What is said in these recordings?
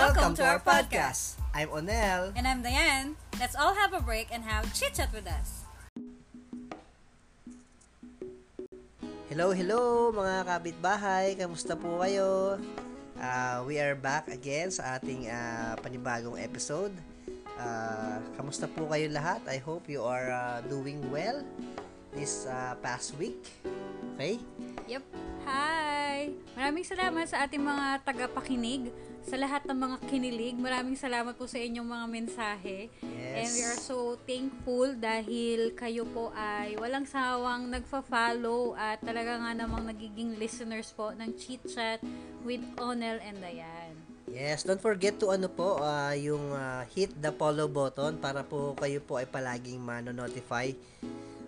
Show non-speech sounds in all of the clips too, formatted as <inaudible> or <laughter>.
Welcome to our podcast. I'm Onel. And I'm Diane. Let's all have a break and have chit chat with us. Hello, hello mga kapitbahay. Kamusta po kayo? Uh, we are back again sa ating uh, panibagong episode. Uh, kamusta po kayo lahat? I hope you are uh, doing well this uh, past week. Okay? Yep. Hi! Maraming salamat sa ating mga tagapakinig, sa lahat ng mga kinilig. Maraming salamat po sa inyong mga mensahe. Yes. And we are so thankful dahil kayo po ay walang sawang nagfa-follow at talaga nga namang nagiging listeners po ng Chit Chat with Onel and Diane. Yes, don't forget to ano po, uh, yung uh, hit the follow button para po kayo po ay palaging mano-notify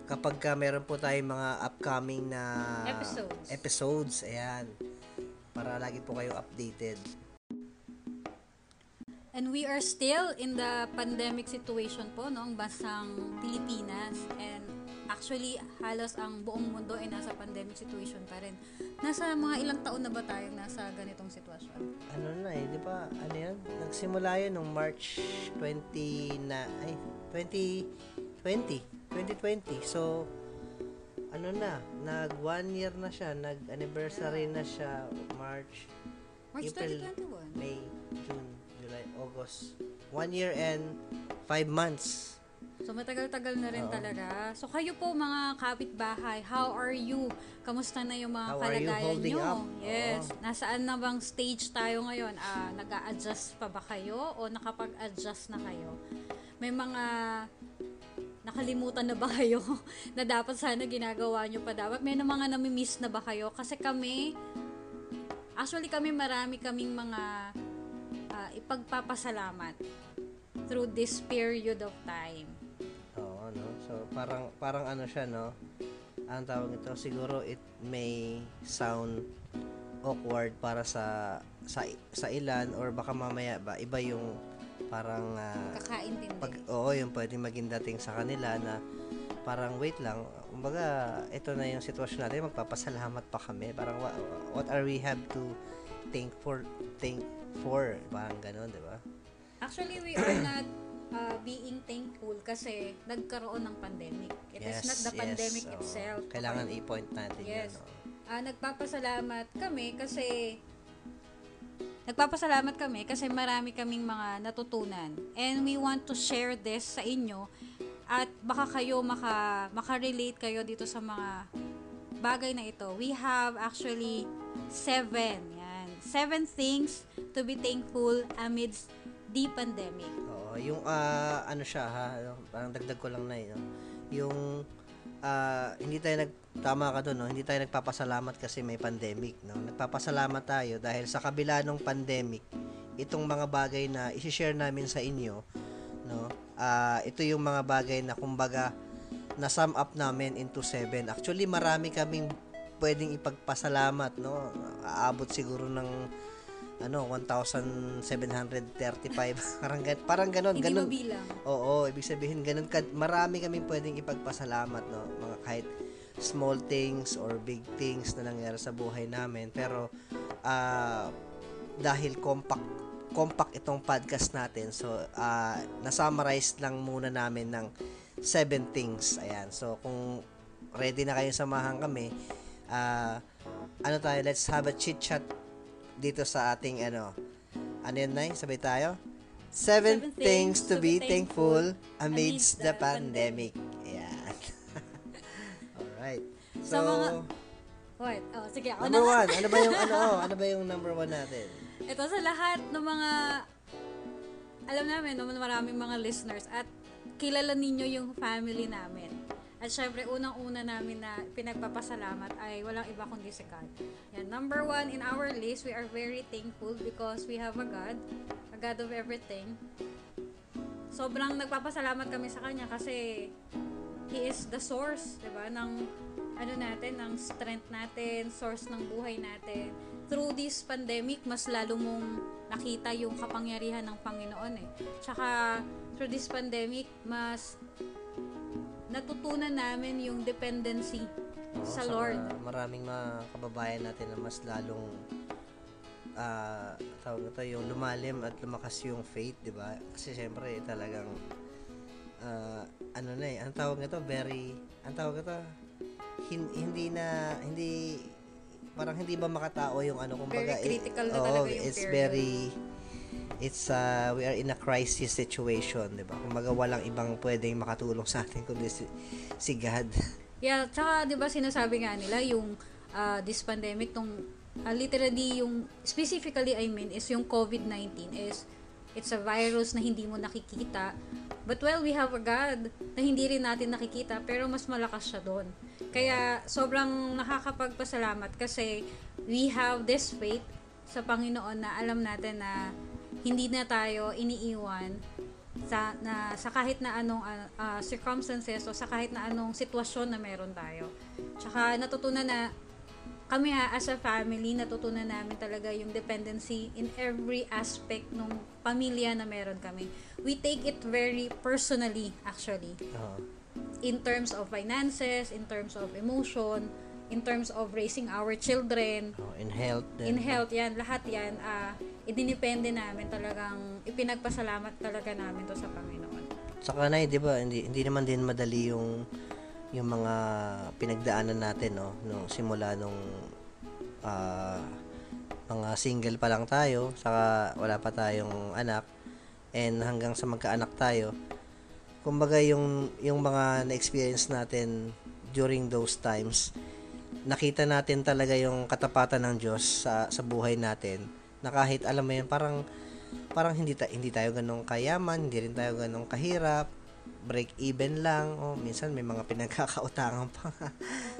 kapag ka meron po tayong mga upcoming na episodes. episodes ayan para lagi po kayo updated And we are still in the pandemic situation po no, ang bansang Pilipinas and actually halos ang buong mundo ay nasa pandemic situation pa rin. Nasa mga ilang taon na ba tayong nasa ganitong sitwasyon? Ano na eh, di ba? Ano yan? Nagsimula yun nung March 20 na, ay, 2020. 2020. So, ano na, nag one year na siya, nag anniversary na siya, March, March April, 2021. May, June, July, August. One year and five months. So matagal-tagal na rin Oo. talaga. So kayo po mga kapitbahay, how are you? Kamusta na yung mga How are you kalagayan holding nyo? up? Yes. Oo. Nasaan na bang stage tayo ngayon? Ah, nag-a-adjust pa ba kayo o nakapag-adjust na kayo? May mga nakalimutan na ba kayo <laughs> na dapat sana ginagawa nyo pa dapat? May na mga nami-miss na ba kayo? Kasi kami, actually kami marami kaming mga ah, ipagpapasalamat through this period of time. Oo, no? So, parang, parang ano siya, no? Ang tawag ito, siguro it may sound awkward para sa sa sa ilan or baka mamaya ba iba yung parang ah, Kakaintindi. pag oo yung pwedeng maging dating sa kanila na parang wait lang kumbaga ito na yung sitwasyon natin magpapasalamat pa kami parang what, what are we have to thank for thank for parang ganun di ba Actually, we are not uh, being thankful kasi nagkaroon ng pandemic. It is not the pandemic oo. itself. kailangan Okay? i-point natin Yes. yun oo. Ah, nagpapasalamat kami kasi nagpapasalamat kami kasi marami kaming mga natutunan. And we want to share this sa inyo at baka kayo maka, maka-relate kayo dito sa mga bagay na ito. We have actually seven. Yan. Seven things to be thankful amidst the pandemic. Oo, yung ah, ano siya ha, parang dagdag ko lang na yun. no? Yung ah, hindi tayo nag tama ka doon, no? Hindi tayo nagpapasalamat kasi may pandemic, no? Nagpapasalamat tayo dahil sa kabila ng pandemic, itong mga bagay na i-share namin sa inyo, no? Ah, ito yung mga bagay na kumbaga na sum up namin into seven. Actually, marami kaming pwedeng ipagpasalamat, no? Aabot siguro ng ano 1735 <laughs> parang gan- parang ganon Hindi ganon. mabilang. Oo, ibig sabihin ganun ka, marami kaming pwedeng ipagpasalamat no, mga kahit small things or big things na nangyari sa buhay namin. Pero ah dahil compact compact itong podcast natin so ah na-summarize lang muna namin ng seven things. Ayan so kung ready na kayo samahan kami ah ano tayo let's have a chit chat dito sa ating ano ano yun Nay? sabay tayo Seven, things to be thankful amidst the pandemic. Ayan. <laughs> Alright. So, Sa mga- What? Oh, sige, ako number na. one. Ano ba yung, ano, <laughs> oh, ano ba yung number one natin? Ito sa lahat ng mga alam namin naman maraming mga listeners at kilala ninyo yung family namin. At syempre, unang-una namin na pinagpapasalamat ay walang iba kundi si God. Yan. Number one in our list, we are very thankful because we have a God, a God of everything. Sobrang nagpapasalamat kami sa Kanya kasi He is the source, di ba, ng ano natin, ng strength natin, source ng buhay natin. Through this pandemic, mas lalo mong nakita yung kapangyarihan ng Panginoon eh. Tsaka, through this pandemic, mas natutunan namin yung dependency Oo, sa sa Lord. mga maraming mga kababayan natin na mas lalong ah tawag ito, yung lumalim at lumakas yung faith, di ba? Kasi syempre, talagang, ah, ano na eh, ang tawag nito, very, ang tawag ito, hin- hindi na, hindi, parang hindi ba makatao yung ano, kumbaga, Very critical na oo, talaga yung it's period. very, it's, uh, we are in a crisis situation, di ba? Kumbaga, walang ibang pwedeng makatulong sa atin kundi si, si God. Yeah, tsaka 'di ba sinasabi nga nila yung ah, this pandemic tong ah, literally yung specifically I mean is yung COVID-19 is it's a virus na hindi mo nakikita. But well, we have a God na hindi rin natin nakikita pero mas malakas siya doon. Kaya sobrang nakakapagpasalamat kasi we have this faith sa Panginoon na alam natin na hindi na tayo iniiwan sa na sa kahit na anong ah, circumstances o sa kahit na anong sitwasyon na meron tayo. Tsaka natutunan na kami ha, as a family, natutunan namin talaga yung dependency in every aspect ng pamilya na meron kami. We take it very personally, actually. Oo. In terms of finances, in terms of emotion, in terms of raising our children, Oo, in health. in then- health yan, lahat yan, ah idinipende namin talagang, ipinagpasalamat talaga namin to sa Panginoon. Saka na, 'di ba, hindi hindi naman din madali yung yung mga pinagdaanan natin, no, no simula nung ah, mga single pa lang tayo, saka wala pa tayong anak and hanggang sa magkaanak tayo. Kumbaga yung yung mga na-experience natin during those times, nakita natin talaga yung katapatan ng Diyos sa sa buhay natin. Na kahit alam mo yun, parang parang hindi ta- hindi tayo ganong kayaman, hindi rin tayo ganong kahirap, break even lang, o minsan may mga <laughs> pinagkakautangan pa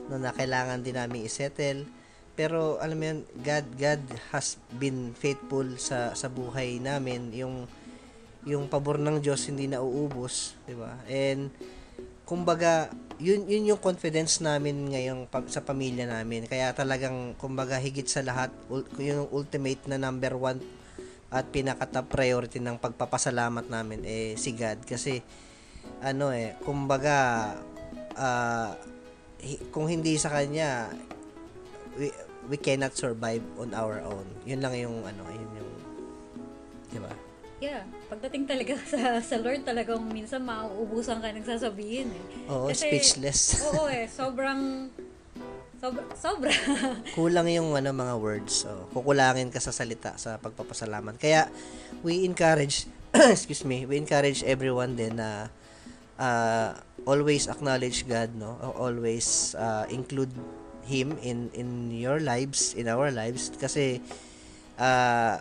no, <laughs> na kailangan din namin isettle. Pero alam mo yun, God God has been faithful sa sa buhay namin. Yung yung pabor ng Diyos hindi na uubos, 'di ba? And kumbaga, yun yun yung confidence namin ngayong pa- sa pamilya namin. Kaya talagang kumbaga higit sa lahat ul- yung ultimate na number one at pinaka top priority ng pagpapasalamat namin eh si God kasi ano eh kumbaga ah, hi- kung hindi sa kanya we, we cannot survive on our own. Yun lang yung ano, yun yung 'di ba? Yeah, pagdating talaga <laughs> sa, sa Lord, talagang minsan mauubusan ka ng sasabihin eh. Oo, Kasi- speechless. <laughs> Oo eh, sobrang, sobra, sobra. <laughs> kulang yung ano mga words. So, kukulangin ka sa salita sa pagpapasalamat. Kaya we encourage <clears throat> excuse me, we encourage everyone din na uh, always acknowledge God, no? Always uh, include him in in your lives, in our lives kasi uh,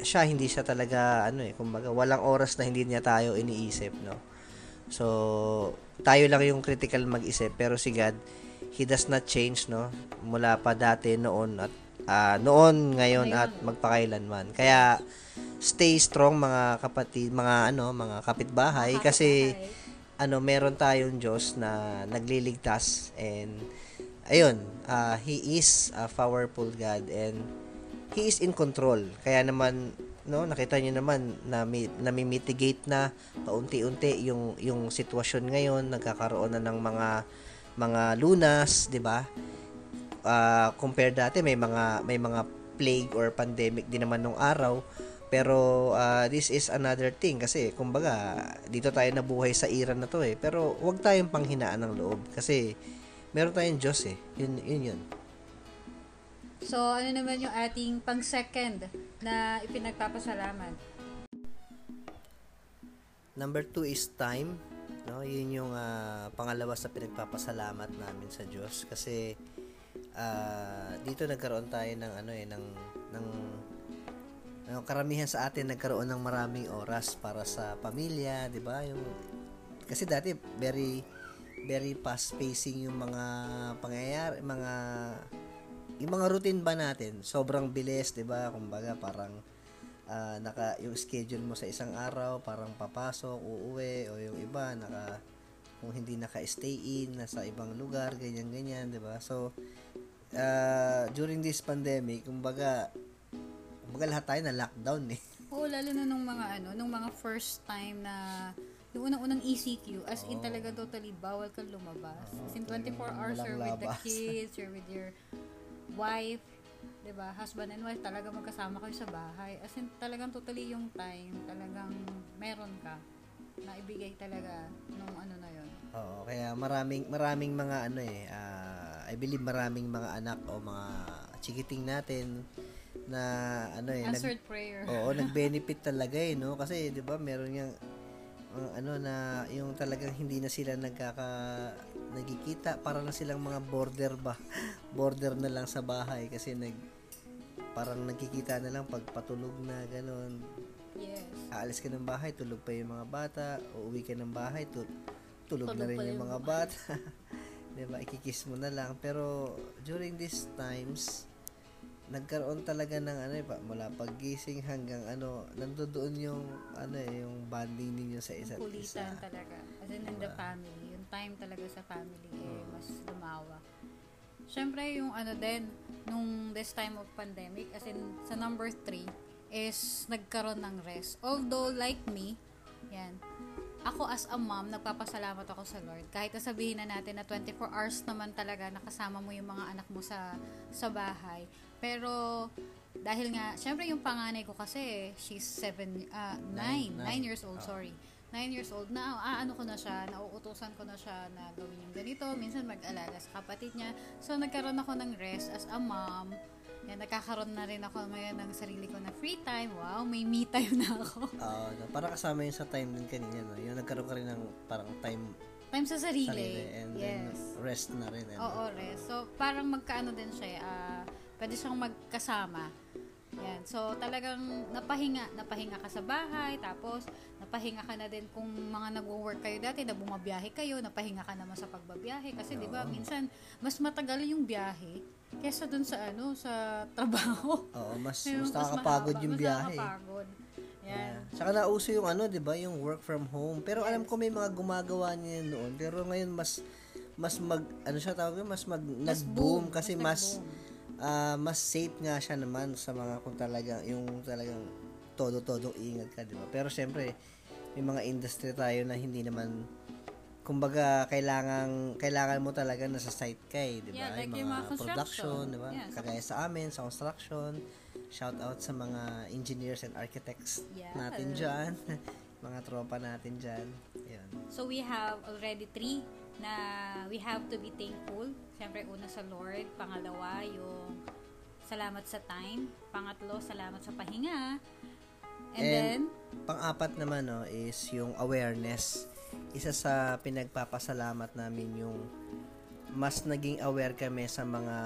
siya hindi siya talaga ano eh, kumbaga walang oras na hindi niya tayo iniisip, no? So, tayo lang yung critical mag-isip pero si God he does not change no mula pa dati noon at ah, noon ngayon Ngayon. at magpakailanman kaya stay strong mga kapatid mga ano mga kapitbahay kasi ano meron tayong Diyos na nagliligtas and ayun ah, he is a powerful God and he is in control kaya naman no nakita niyo naman na nami-mitigate na paunti-unti yung yung sitwasyon ngayon nagkakaroon na ng mga mga lunas, 'di ba? Ah, compare dati may mga may mga plague or pandemic din naman nung araw. Pero ah, this is another thing kasi kumbaga dito tayo nabuhay sa era na to eh. Pero huwag tayong panghinaan ng loob kasi meron tayong Diyos eh. Yun yun. yun. So, ano naman yung ating pang-second na ipinagpapasalamat? Number two is time. No, yun yung ah, pangalawa sa pinagpapasalamat namin sa Diyos kasi ah, dito nagkaroon tayo ng ano eh ng ng ng karamihan sa atin nagkaroon ng maraming oras para sa pamilya, 'di ba? Yung kasi dati very very fast pacing yung mga pangyayari, mga yung mga routine ba natin, sobrang bilis, 'di ba? Kumbaga parang ah, naka yung schedule mo sa isang araw parang papasok, uuwi o yung iba naka kung hindi naka-stay in nasa ibang lugar, ganyan ganyan, 'di ba? So ah, during this pandemic, kumbaga kumbaga lahat tayo na lockdown eh. <laughs> Oo, lalo na nung mga ano, nung mga first time na yung unang-unang ECQ, as in talaga totally bawal kang lumabas. As in 24 hours you're with the kids, you're with your wife, 'di ba? Husband and wife talaga magkasama kayo sa bahay. As in talagang totally yung time, talagang meron ka na ibigay talaga nung ano na 'yon. Oo, kaya maraming maraming mga ano eh, ah, I believe maraming mga anak o mga chikiting natin na ano eh, nag, Answered prayer. oo, <laughs> nag-benefit talaga eh, no? Kasi 'di ba, meron yang ang ano na yung talagang hindi na sila nagkaka nagkikita para na silang mga border ba <laughs> border na lang sa bahay kasi nag parang nagkikita na lang pag patulog na ganun Yes. aalis ka ng bahay, tulog pa yung mga bata, uuwi ka ng bahay, tu- tulog, na Tulog rin pa yung yung mga bata. <laughs> 'Di ba? Ikikiss mo na lang. Pero during these times, nagkaroon talaga ng ano eh, pa, mula paggising hanggang ano, nandoon yung ano eh, yung bonding ninyo sa isa't isa. Kulitan talaga. As in, in the family. Yung time talaga sa family, eh, mas lumawa. Siyempre, yung ano din, nung this time of pandemic, as in, sa number three, is nagkaroon ng rest. Although, like me, yan, ako as a mom, nagpapasalamat ako sa Lord. Kahit na sabihin na natin na 24 hours naman talaga nakasama mo yung mga anak mo sa sa bahay. Pero dahil nga, syempre yung panganay ko kasi, she's 7, uh, 9, Nine, 9 nine. years old, sorry. 9 years old na, ah, ano ko na siya, nauutusan ko na siya na gawin yung ganito, minsan mag-alaga sa kapatid niya. So, nagkaroon ako ng rest as a mom. Yan, nagkakaroon na rin ako ngayon ng sarili ko na free time. Wow, may me time na ako. Oo, no, para kasama yun sa time din kanina, no? Yung nagkaroon ka rin ng parang time Time sa sarili. sarili and then yes. rest na rin. ano? Oo, rest. So, parang magkaano din siya, ah, pwede siyang magkasama. Yan. So, talagang napahinga, napahinga ka sa bahay, tapos napahinga ka na din kung mga nagwo-work kayo dati, na bumabiyahe kayo, napahinga ka naman sa pagbabiyahe. Kasi, di ba, minsan, mas matagal yung biyahe kesa dun sa, ano, sa trabaho. Oo, mas, mas nakakapagod yung mas biyahe. nakakapagod. Yan. Yeah. Saka nauso yung ano, 'di ba, yung work from home. Pero alam ko may mga gumagawa niya noon, pero ngayon mas mas mag ano siya tawag mas mag nag-boom kasi mas nag-boom. Ah, mas safe nga siya naman sa mga kung talaga yung talagang todo-todo ingat ka, 'di ba? Pero syempre may mga industry tayo na hindi naman kumbaga kailangan kailangan mo talaga nasa site ka eh, 'di ba? Yeah, like yung mga construction. production, 'di ba? Yeah, sa Kagaya sa amin sa construction. Shout out sa mga engineers and architects Yeah. natin diyan. <laughs> mga tropa natin diyan. 'Yan. So we have already three na we have to be thankful. Siyempre, una sa Lord. Pangalawa, yung salamat sa time. Pangatlo, salamat sa pahinga. And, And, then, Pang-apat naman no is yung awareness. Isa sa pinagpapasalamat namin yung mas naging aware kami sa mga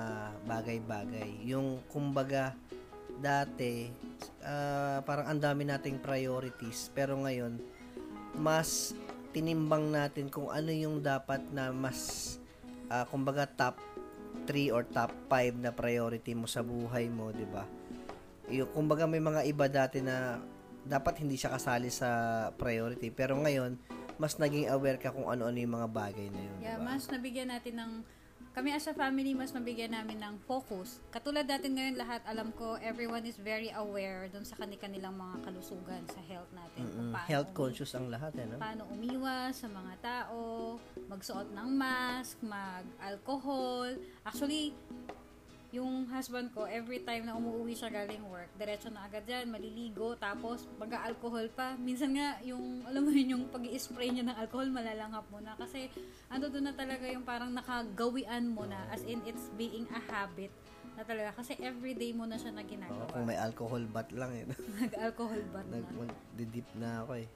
bagay-bagay. Yung kumbaga dati ah, parang ang dami nating priorities pero ngayon mas tinimbang natin kung ano yung dapat na mas ah, kumbaga top 3 or top 5 na priority mo sa buhay mo, 'di ba? Yung kumbaga may mga iba dati na dapat hindi siya kasali sa priority pero ngayon mas naging aware ka kung ano-ano yung mga bagay na yun, yeah, di ba? mas nabigyan natin ng kami as a family, mas nabigyan namin ng focus. Katulad natin ngayon lahat, alam ko, everyone is very aware dun sa kanilang mga kalusugan sa health natin. Kung Mm, paano health conscious ang lahat, eh, no? paano umiwas sa mga tao, magsuot ng mask, mag-alcohol. Actually, yung husband ko, every time na umuwi siya galing work, diretso na agad yan, maliligo, tapos mag-alcohol pa. Minsan nga, yung, alam mo yun, yung pag spray niya ng alcohol, malalanghap mo na. Kasi, ano doon na talaga yung parang nakagawian mo na, as in, it's being a habit na talaga. Kasi everyday mo na siya na Oo, ginagawa. kung may alcohol bat lang, eh. <laughs> Nag-alcohol bath na. Nag, didip na ako, eh.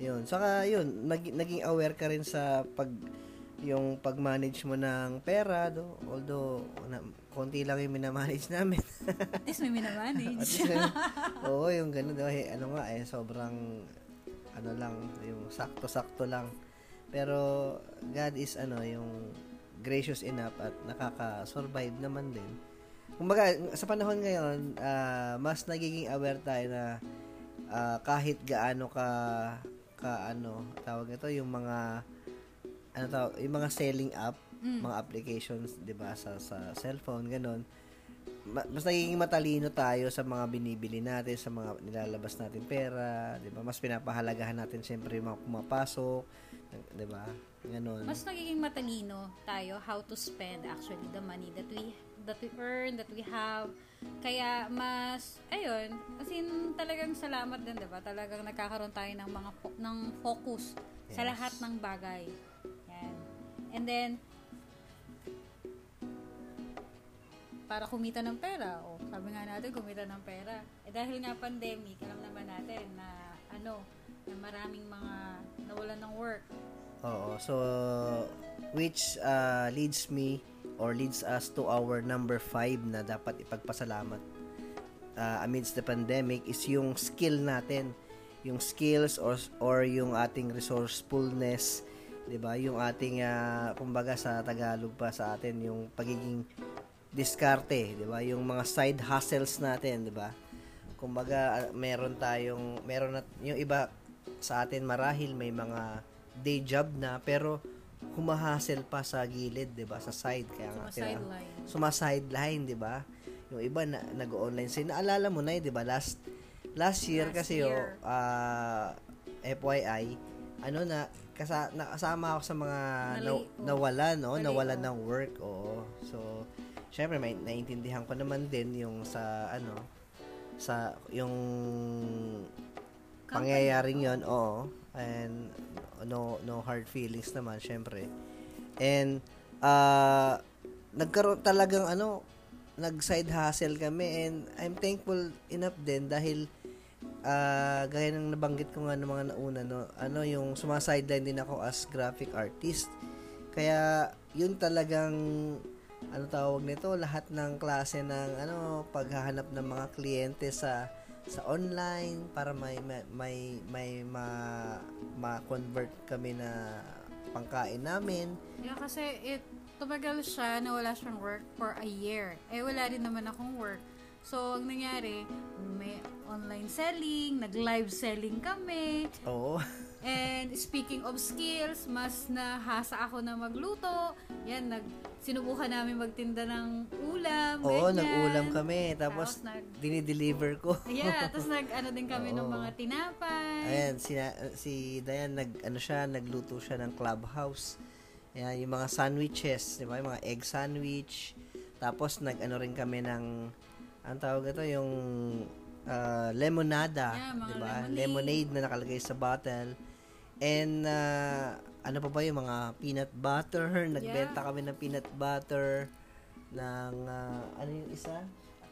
Yun. Saka, yun, nag, naging aware ka rin sa pag, yung pag-manage mo ng pera, do, although, na, konti lang yung minamanage namin. At least may minamanage. Oo, yung ganun. Eh, ano nga, eh, sobrang, ano lang, yung sakto-sakto lang. Pero, God is, ano, yung gracious enough at nakaka-survive naman din. Kumbaga, sa panahon ngayon, ah, mas nagiging aware tayo na ah, kahit gaano ka, ka, ano, tawag ito, yung mga, ano tawag, yung mga selling app, mga applications, 'di ba, sa sa cellphone ganun. Ma- mas nagiging matalino tayo sa mga binibili natin, sa mga nilalabas natin pera, 'di ba? Mas pinapahalagahan natin siyempre yung mga pumapasok, 'di ba? Ganun. mas nagiging matalino tayo how to spend actually the money that we that we earn, that we have. Kaya mas, ayun, as in talagang salamat din, diba? Talagang nagkakaroon tayo ng mga fo- ng focus sa Yes. lahat ng bagay. Yan. And then, para kumita ng pera. O, sabi nga natin, kumita ng pera. Eh, dahil nga pandemic, alam naman natin na, ano, na maraming mga nawalan ng work. Oo. So, which uh, leads me or leads us to our number five na dapat ipagpasalamat uh, amidst the pandemic is yung skill natin. Yung skills or, or yung ating resourcefulness, 'di ba? Yung ating uh, kumbaga sa Tagalog pa sa atin yung pagiging diskarte, 'di ba? Yung mga side hustles natin, 'di ba? Kumbaga uh, meron tayong meron na yung iba sa atin marahil may mga day job na pero humahasel pa sa gilid, 'di ba? Sa side kaya nga sideline. suma-sideline, 'di ba? Yung iba na nag-online sale. Naalala mo na, 'di ba? Last last year Last kasi year. yo ah, FYI, ano na kasa, nakasama ako sa mga Nali- naw- oh. nawalan, no? Nali- Nawalan oh. ng work, oo. So, syempre may naiintindihan ko naman din yung sa ano sa yung pangyayaring yon oo. And no no hard feelings naman syempre and uh, nagkaroon talagang ano nag side hustle kami. And I'm thankful enough din dahil ah gaya ng nabanggit ko nga ng mga nauna no ano yung sumasideline din ako as graphic artist. Kaya yun talagang ano tawag nito lahat ng klase ng ano paghahanap ng mga kliyente sa sa online para may may may, may ma, ma-convert kami na pangkain namin Yeah, kasi it, tumagal siya na wala siyang work for a year. Eh, wala din naman akong work. So, ang nangyari, may online selling, nag-live selling kami. oo <laughs> And speaking of skills, mas nahasa ako na magluto. Yan, nag, sinubukan namin magtinda ng ulam. oo ganyan. nag-ulam kami tapos Tapos nag- dinideliver ko Yeah, <laughs> tapos nag, ano din kami ng Oo. mga tinapay. Ayan, si, si Dayan, nag, ano siya, nagluto siya ng clubhouse. Ayan, yung mga sandwiches, di ba? Yung mga egg sandwich. Tapos, nag-ano rin kami ng, ang tawag ito, yung ah, lemonada, Yeah, di ba? lemonade. Lemonade na nakalagay sa bottle. And, ah, ano pa ba yung mga peanut butter? <laughs> Nagbenta kami ng peanut butter, ng, ah, ano yung isa?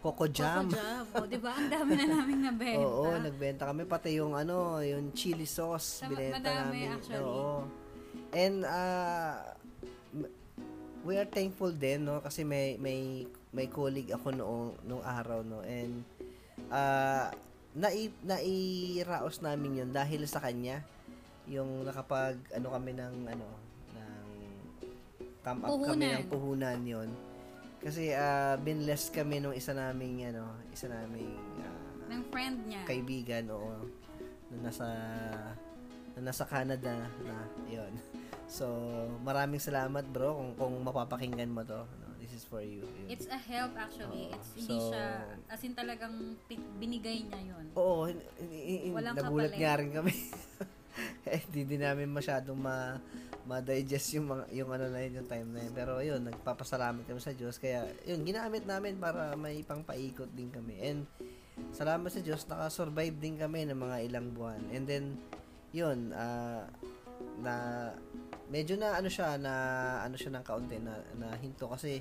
Coco jam. Coco jam. O, di ba? Ang <laughs> dami na naming nabenta. Oo, nagbenta kami pati yung ano, yung chili sauce Sa- binenta madami, namin. actually. Oo. And uh, we are thankful din no kasi may may may colleague ako noong nung araw no and uh, nai nairaos namin yun dahil sa kanya yung nakapag ano kami ng ano ng camp up kami Puhunan. ng puhunan yon kasi uh, binless kami nung isa naming ano isa naming ah, ng friend niya. kaibigan oo na nasa na nasa Canada na yon so maraming salamat bro kung kung mapapakinggan mo to no, this is for you Yun. It's a help actually. Oo. It's hindi So- siya, as in talagang binigay niya yun. Oo, hin- hin- hin- Walang nagulat nga rin kami. <laughs> <laughs> eh, hindi din namin masyadong ma ma-digest yung mga yung ano na yun, yung time na yun. Pero yun, nagpapasalamat kami sa Diyos. Kaya yun, ginamit namin para may pangpaikot din kami. And salamat sa Diyos, nakasurvive din kami ng mga ilang buwan. And then, yun, ah, na medyo na ano siya na ano siya ng kaunti na, na hinto kasi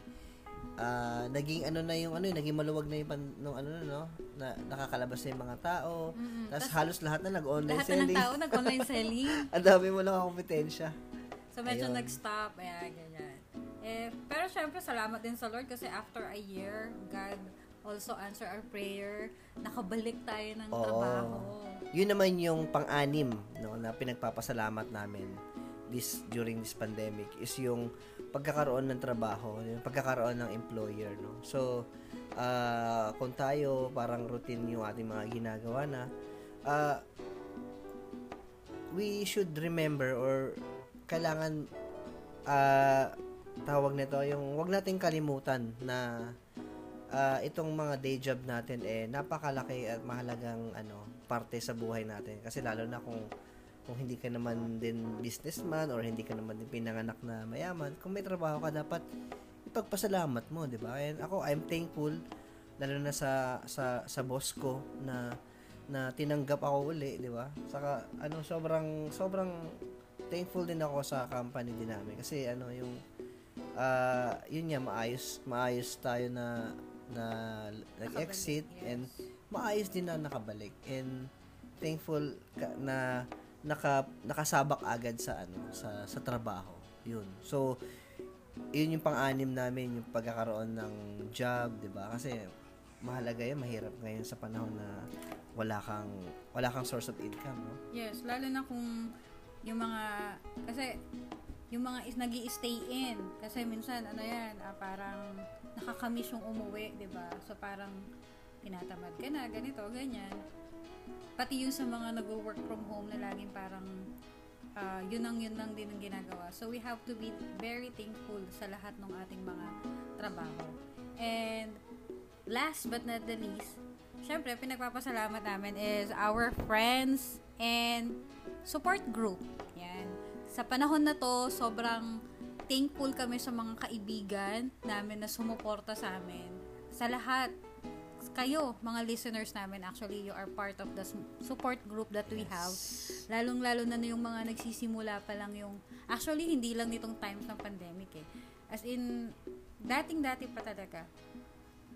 ah, naging ano na yung ano yun, naging maluwag na yung pan, nung ano no na nakakalabas na yung mga tao Mm-mm. tapos halos lahat na nag-online lahat na ng selling tao nag-online selling. <laughs> ang dami mo ng kompetensya So medyo Ayun. nag-stop. Ayan, ganyan. Eh, pero syempre, salamat din sa Lord kasi after a year, God also answer our prayer. Nakabalik tayo ng Oo. trabaho. yun naman yung pang-anim no, na pinagpapasalamat namin this during this pandemic is yung pagkakaroon ng trabaho, yung pagkakaroon ng employer, no. So, ah, kung tayo parang routine yung ating mga ginagawa na ah, we should remember or kailangan ah, tawag nito yung wag nating kalimutan na ah, itong mga day job natin eh napakalaki at mahalagang ano parte sa buhay natin kasi lalo na kung kung hindi ka naman din businessman or hindi ka naman din pinanganak na mayaman kung may trabaho ka dapat ipagpasalamat mo, 'di ba? And ako I'm thankful lalo na sa sa sa boss ko na na tinanggap ako uli, 'di ba? Saka ano sobrang sobrang thankful din ako sa company din namin kasi ano yung uh, yun nga maayos maayos tayo na na nag-exit Nakabalik, yes. and maayos din na nakabalik and thankful ka, na naka nakasabak agad sa ano sa sa trabaho yun so yun yung pang-anim namin yung pagkakaroon ng job 'di ba kasi mahalaga yan mahirap ngayon sa panahon na wala kang wala kang source of income no Yes, lalo na kung yung mga, kasi yung mga is nag stay in. Kasi minsan, ano yan, ah, parang nakakamiss yung umuwi, di ba? So, parang tinatamad ka na, ganito, ganyan. Pati yung sa mga nag-work from home na laging parang ah, yun ang yun lang din ang ginagawa. So, we have to be very thankful sa lahat ng ating mga trabaho. And, last but not the least, syempre, pinagpapasalamat namin is our friends and support group. Yan. Sa panahon na to, sobrang thankful kami sa mga kaibigan namin na sumuporta sa amin. Sa lahat, kayo, mga listeners namin, actually, you are part of the su- support group that we have. Lalong-lalo na yung mga nagsisimula pa lang yung, actually, hindi lang nitong times ng pandemic eh. As in, dating-dati pa talaga.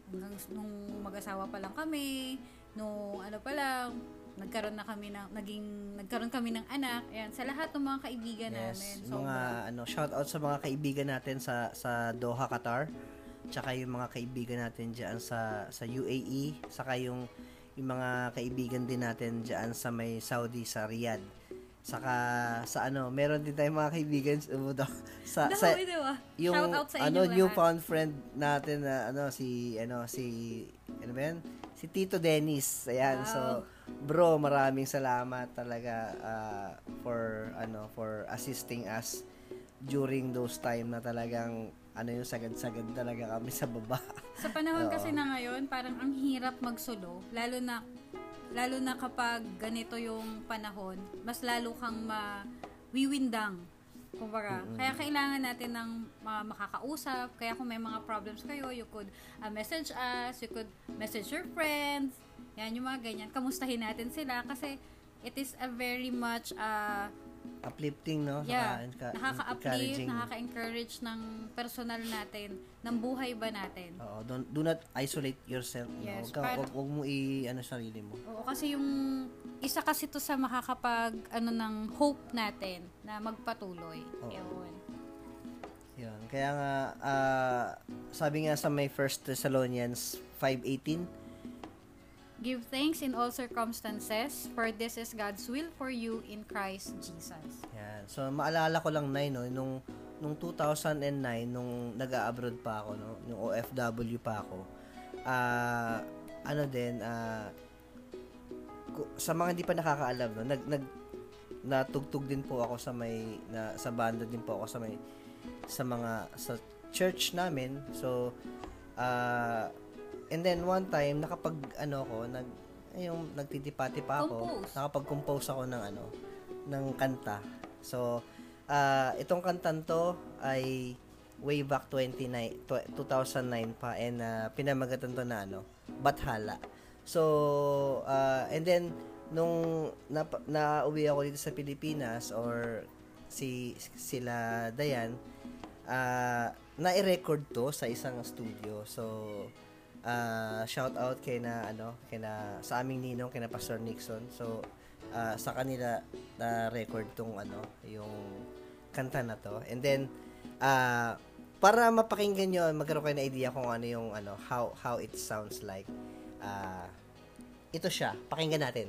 Hanggang nung mag-asawa pa lang kami, nung ano pa lang, nagkaroon na kami ng, naging, nagkaroon kami ng anak. Ayan, sa lahat ng mga kaibigan namin. Yes, mga ano, shout out sa mga kaibigan natin sa sa Doha, Qatar. Tsaka yung mga kaibigan natin diyan sa sa UAE, saka yung yung mga kaibigan din natin diyan sa may Saudi sa Riyadh. Saka sa ano, meron din tayong mga kaibigan <laughs> uh, sa sa yung Shout out sa ano newfound friend natin na ano si ano si ano ba yan? Si Tito Dennis. Ayan. Wow. So bro, maraming salamat talaga ah, for ano for assisting us during those time na talagang ano yung sagad-sagad talaga kami sa baba. Sa panahon Oo. kasi na ngayon, parang ang hirap magsolo, lalo na lalo na kapag ganito yung panahon, mas lalo kang mawiwindang. Kumbaga, kaya kailangan natin ng mga makakausap. Kaya kung may mga problems kayo, you could uh, message us, you could message your friends. Yan, yung mga ganyan. Kamustahin natin sila kasi it is a very much uh, Uplifting, no? Yeah, nakaka-uplift, nakaka-encourage ng personal natin, ng buhay ba natin. Oo, don't, do not isolate yourself. no? Yes, Huwag, para- huwag, huwag mo i ano sarili mo. Oo, kasi yung isa kasi to sa makakapag ano ng hope natin na magpatuloy. Oo. Yun. Yun. Kaya nga, ah, sabi nga sa may First Thessalonians 5.18, Give thanks in all circumstances, for this is God's will for you in Christ Jesus. Yan. So, maalala ko lang, Nay, no, nung, nung 2009, nung nag-abroad pa ako, no, nung OFW pa ako, ah, ano din, ku- sa mga hindi pa nakakaalam, no, nag, nag, natugtog din po ako sa may, na, sa banda din po ako sa may, sa mga, sa church namin. So, ah, and then one time, nakapag, ano ko, nag, yung nagtitipati pa ako, Compose. nakapag-compose ako ng ano, ng kanta. So, ah itong kantan to ay way back 29, tw- 2009 pa and ah, pinamagatan to na ano, Bathala. So, ah, and then nung na, nauwi ako dito sa Pilipinas or si sila Dayan, ah na-record to sa isang studio. So, ah shout out kay na ano, kay na sa aming ninong kay na Pastor Nixon. So, ah, sa kanila na record tong ano, yung kanta na to. And then ah para mapakinggan nyo, magkaroon kayo ng idea kung ano yung ano, how how it sounds like. ah ito siya. Pakinggan natin.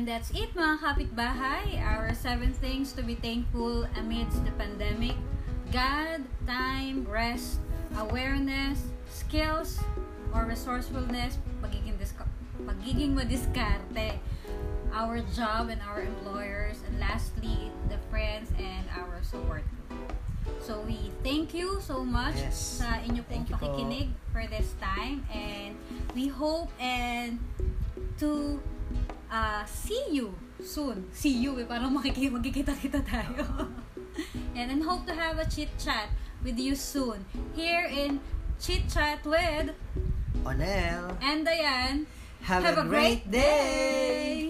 And that's it mga kapitbahay. Our seven things to be thankful amidst the pandemic. God, time, rest, awareness, skills, or resourcefulness, pagiging, disco- pagiging madiskarte, our job and our employers, and lastly, the friends and our support group. So we thank you so much Yes. sa inyo pong Thank you po. pakikinig for this time and we hope and to uh, see you soon. See you eh, parang makiki- magkikita-kita tayo. <laughs> and and hope to have a chit chat with you soon here in Chit Chat with Onel, and Diane. have, a, great day!